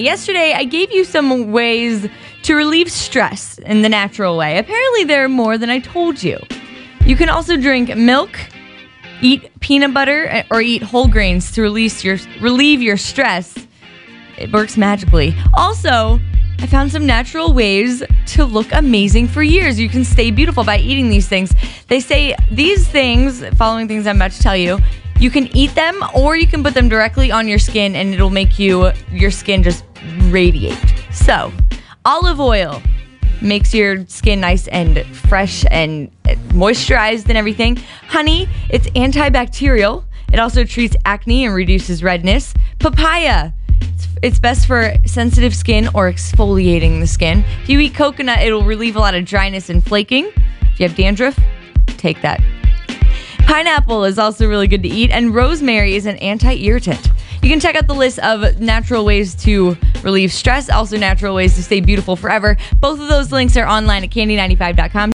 Yesterday, I gave you some ways to relieve stress in the natural way. Apparently, there are more than I told you. You can also drink milk, eat peanut butter, eh, or eat whole grains to release your relieve your stress. It works magically. Also, I found some natural ways to look amazing for years. You can stay beautiful by eating these things. They say these things, following things I'm about to tell you, you can eat them or you can put them directly on your skin and it'll make you your skin just radiate. So, olive oil makes your skin nice and fresh and moisturized and everything. Honey, it's antibacterial. It also treats acne and reduces redness. Papaya, it's, it's best for sensitive skin or exfoliating the skin. If you eat coconut, it'll relieve a lot of dryness and flaking. If you have dandruff, take that. Pineapple is also really good to eat, and rosemary is an anti irritant. You can check out the list of natural ways to relieve stress, also natural ways to stay beautiful forever. Both of those links are online at candy95.com.